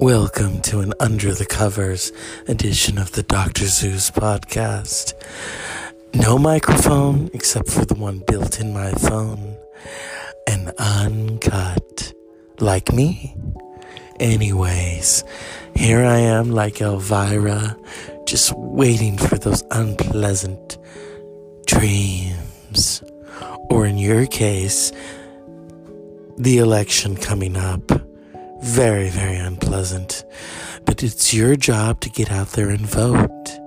Welcome to an Under the Covers edition of the Dr. Zeus podcast. No microphone except for the one built in my phone. And uncut. Like me. Anyways, here I am like Elvira, just waiting for those unpleasant dreams. Or in your case, the election coming up. Very, very unpleasant. But it's your job to get out there and vote.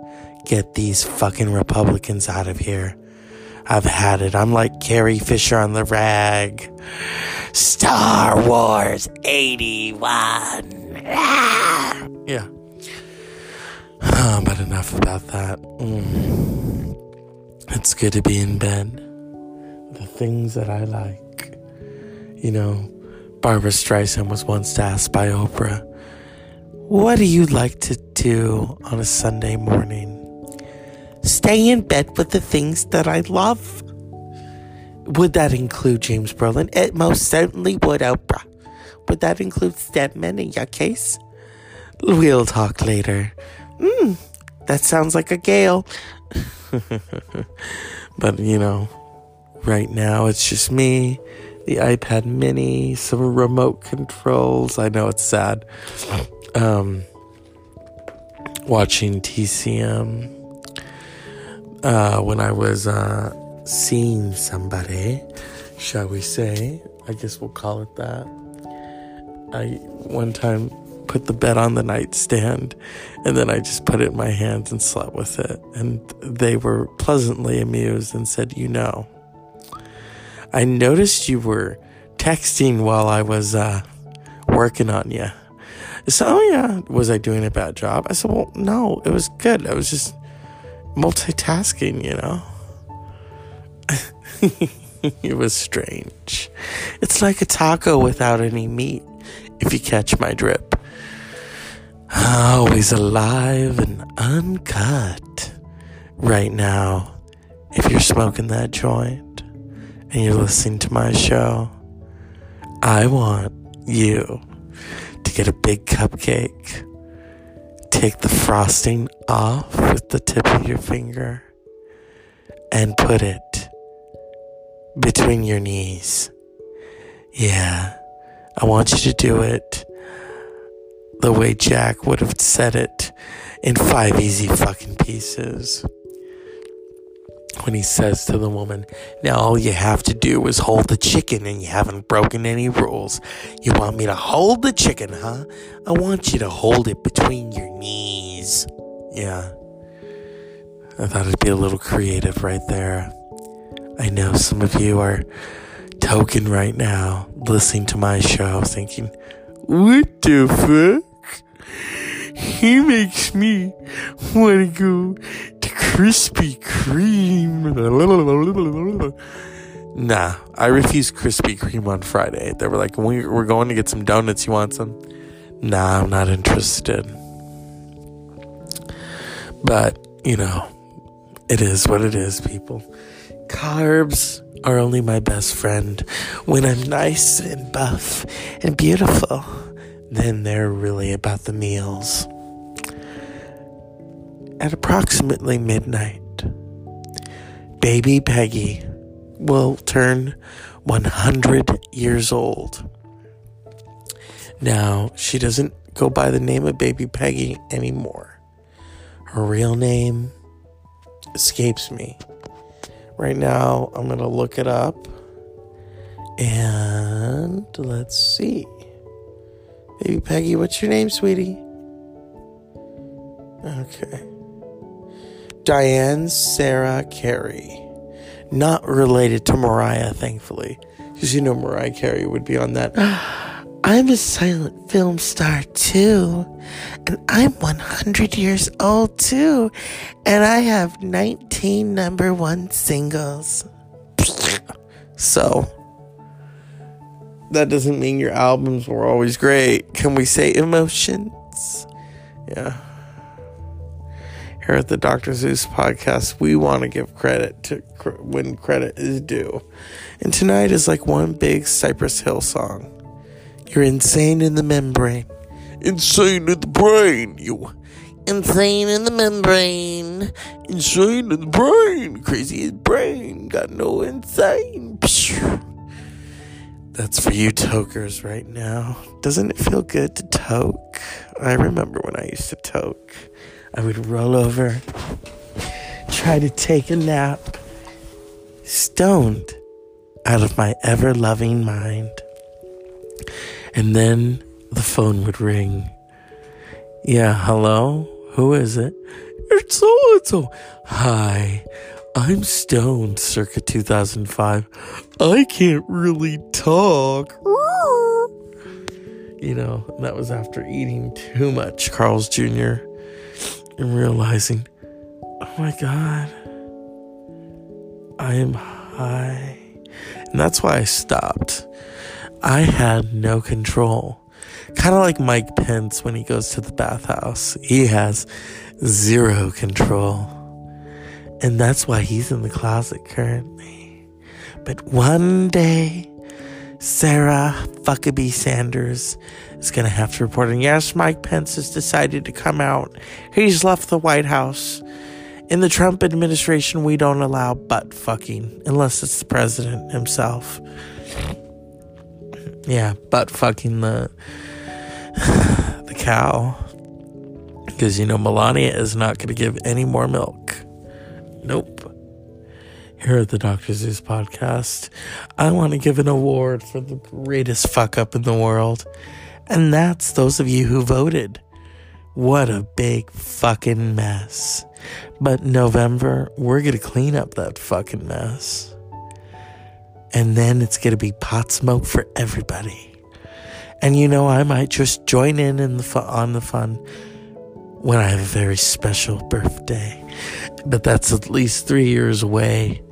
Get these fucking Republicans out of here. I've had it. I'm like Carrie Fisher on the rag. Star Wars 81. Yeah. Oh, but enough about that. Mm. It's good to be in bed. The things that I like. You know, Barbra Streisand was once asked by Oprah, What do you like to do on a Sunday morning? Stay in bed with the things that I love. Would that include James Brolin? It most certainly would, Oprah. Would that include Stedman in your case? We'll talk later. Hmm, that sounds like a gale. but, you know, right now it's just me the iPad mini, some remote controls. I know it's sad. Um, watching TCM uh, when I was uh, seeing somebody, shall we say? I guess we'll call it that. I one time put the bed on the nightstand and then I just put it in my hands and slept with it. And they were pleasantly amused and said, You know, I noticed you were texting while I was uh, working on you. So, oh yeah, was I doing a bad job? I said, well, no, it was good. I was just multitasking, you know? it was strange. It's like a taco without any meat, if you catch my drip. Always alive and uncut. Right now, if you're smoking that joint and you're listening to my show, I want you to get a big cupcake. Take the frosting off with the tip of your finger and put it between your knees. Yeah, I want you to do it the way Jack would have said it in five easy fucking pieces when he says to the woman, Now all you have to do is hold the chicken and you haven't broken any rules. You want me to hold the chicken, huh? I want you to hold it between your knees. Yeah. I thought it'd be a little creative right there. I know some of you are token right now, listening to my show, thinking, What the fuck? He makes me want to go to Krispy Kreme. Nah, I refused Krispy Kreme on Friday. They were like, we're going to get some donuts. You want some? Nah, I'm not interested. But, you know, it is what it is, people. Carbs are only my best friend when I'm nice and buff and beautiful. Then they're really about the meals. At approximately midnight, baby Peggy will turn 100 years old. Now, she doesn't go by the name of baby Peggy anymore. Her real name escapes me. Right now, I'm going to look it up. And let's see. Baby Peggy, what's your name, sweetie? Okay. Diane Serra Cary. Not related to Mariah, thankfully. Because you know Mariah Carey would be on that. I'm a silent film star too. And I'm 100 years old too. And I have 19 number one singles. So, that doesn't mean your albums were always great. Can we say emotions? Yeah here at the Dr. Zeus podcast, we want to give credit to cr- when credit is due. And tonight is like one big Cypress Hill song. You're insane in the membrane. insane in the brain. You insane in the membrane. Insane in the brain. Crazy in brain. Got no insane. That's for you tokers right now. Doesn't it feel good to toke? I remember when I used to toke. I would roll over, try to take a nap, stoned out of my ever loving mind. And then the phone would ring. Yeah, hello? Who is it? It's so and so. Hi, I'm stoned circa 2005. I can't really talk. You know, that was after eating too much Carl's Jr. and realizing, oh my God, I am high. And that's why I stopped. I had no control. Kind of like Mike Pence when he goes to the bathhouse. He has zero control. And that's why he's in the closet currently. But one day, Sarah Fuckabee Sanders is going to have to report. And yes, Mike Pence has decided to come out. He's left the White House. In the Trump administration, we don't allow butt fucking unless it's the president himself. Yeah, butt fucking the the cow. Because you know Melania is not going to give any more milk. Nope. Here at the Dr. Zeus podcast, I want to give an award for the greatest fuck up in the world. And that's those of you who voted. What a big fucking mess. But November, we're going to clean up that fucking mess. And then it's going to be pot smoke for everybody. And you know, I might just join in, in the fun, on the fun when I have a very special birthday. But that's at least three years away.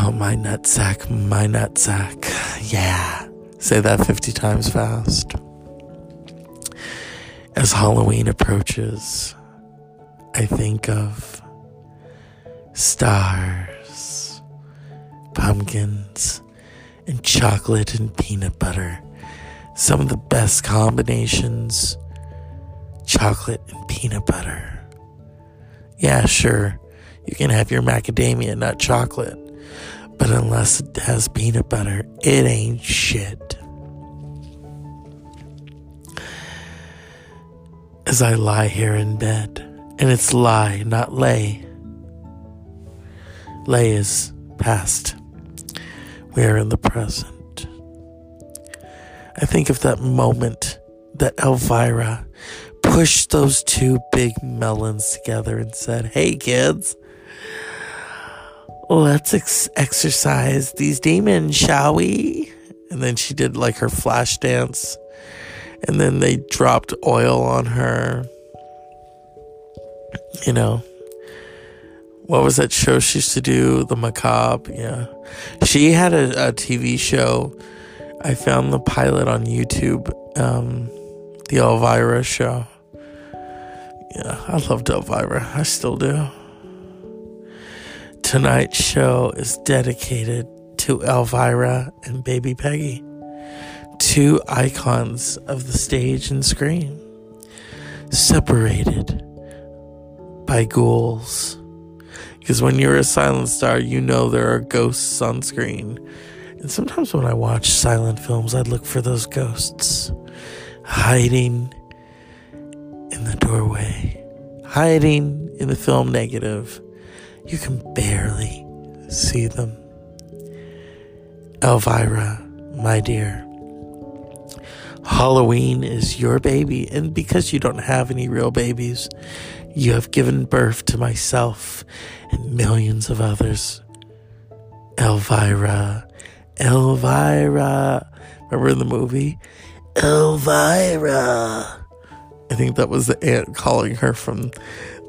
Oh, my nutsack, my nutsack. Yeah. Say that 50 times fast. As Halloween approaches, I think of stars, pumpkins, and chocolate and peanut butter. Some of the best combinations chocolate and peanut butter. Yeah, sure, you can have your macadamia nut chocolate, but unless it has peanut butter, it ain't shit. As I lie here in bed, and it's lie, not lay. Lay is past. We are in the present. I think of that moment that Elvira pushed those two big melons together and said, Hey kids, let's ex- exercise these demons, shall we? And then she did like her flash dance. And then they dropped oil on her you know, what was that show she used to do? The Macabre. Yeah. She had a, a TV show. I found the pilot on YouTube. Um, the Elvira show. Yeah, I loved Elvira. I still do. Tonight's show is dedicated to Elvira and Baby Peggy, two icons of the stage and screen, separated by ghouls. Because when you're a silent star, you know there are ghosts on screen. And sometimes when I watch silent films, I look for those ghosts hiding in the doorway, hiding in the film negative. You can barely see them. Elvira, my dear, Halloween is your baby, and because you don't have any real babies, you have given birth to myself and millions of others. Elvira, Elvira. Remember in the movie? Elvira. I think that was the aunt calling her from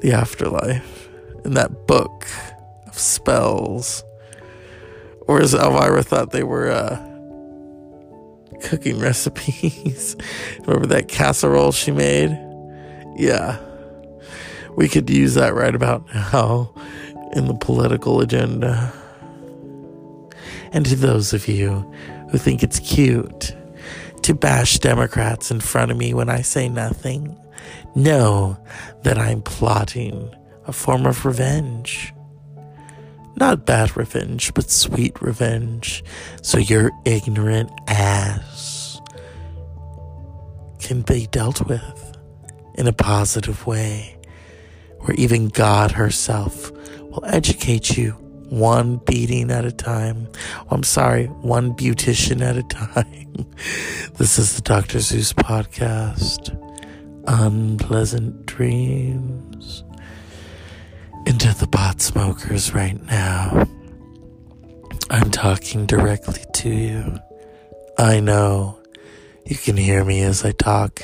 the afterlife in that book of spells. Or as Elvira thought they were uh, cooking recipes. Remember that casserole she made? Yeah we could use that right about now in the political agenda. And to those of you who think it's cute to bash Democrats in front of me when I say nothing. Know that I'm plotting a form of revenge. Not bad revenge, but sweet revenge. So your ignorant ass can be dealt with in a positive way, where even God herself will educate you one beating at a time. Oh, I'm sorry, one beautician at a time. this is the Dr. Zeus podcast. Unpleasant dreams. Into the pot smokers right now. I'm talking directly to you. I know you can hear me as I talk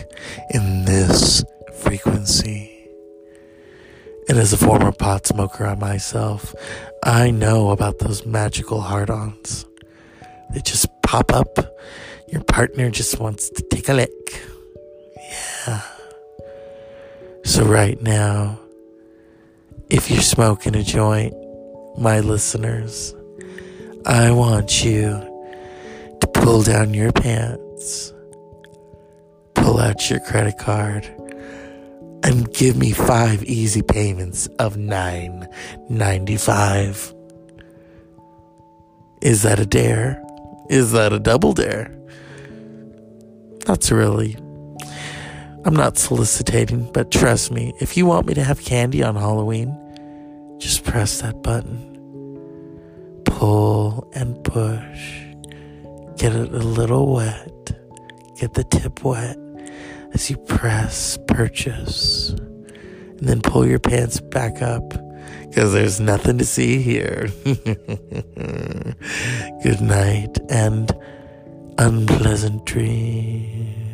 in this frequency. And as a former pot smoker on myself, I know about those magical hard ons. They just pop up. Your partner just wants to take a lick. Yeah. So, right now, if you're smoking a joint, my listeners, I want you to pull down your pants, pull out your credit card and give me five easy payments of nine ninety five. Is that a dare? Is that a double dare? That's really. I'm not soliciting, but trust me, if you want me to have candy on Halloween, just press that button. Pull and push. Get it a little wet. Get the tip wet as you press purchase and then pull your pants back up because there's nothing to see here. Good night and unpleasant dreams.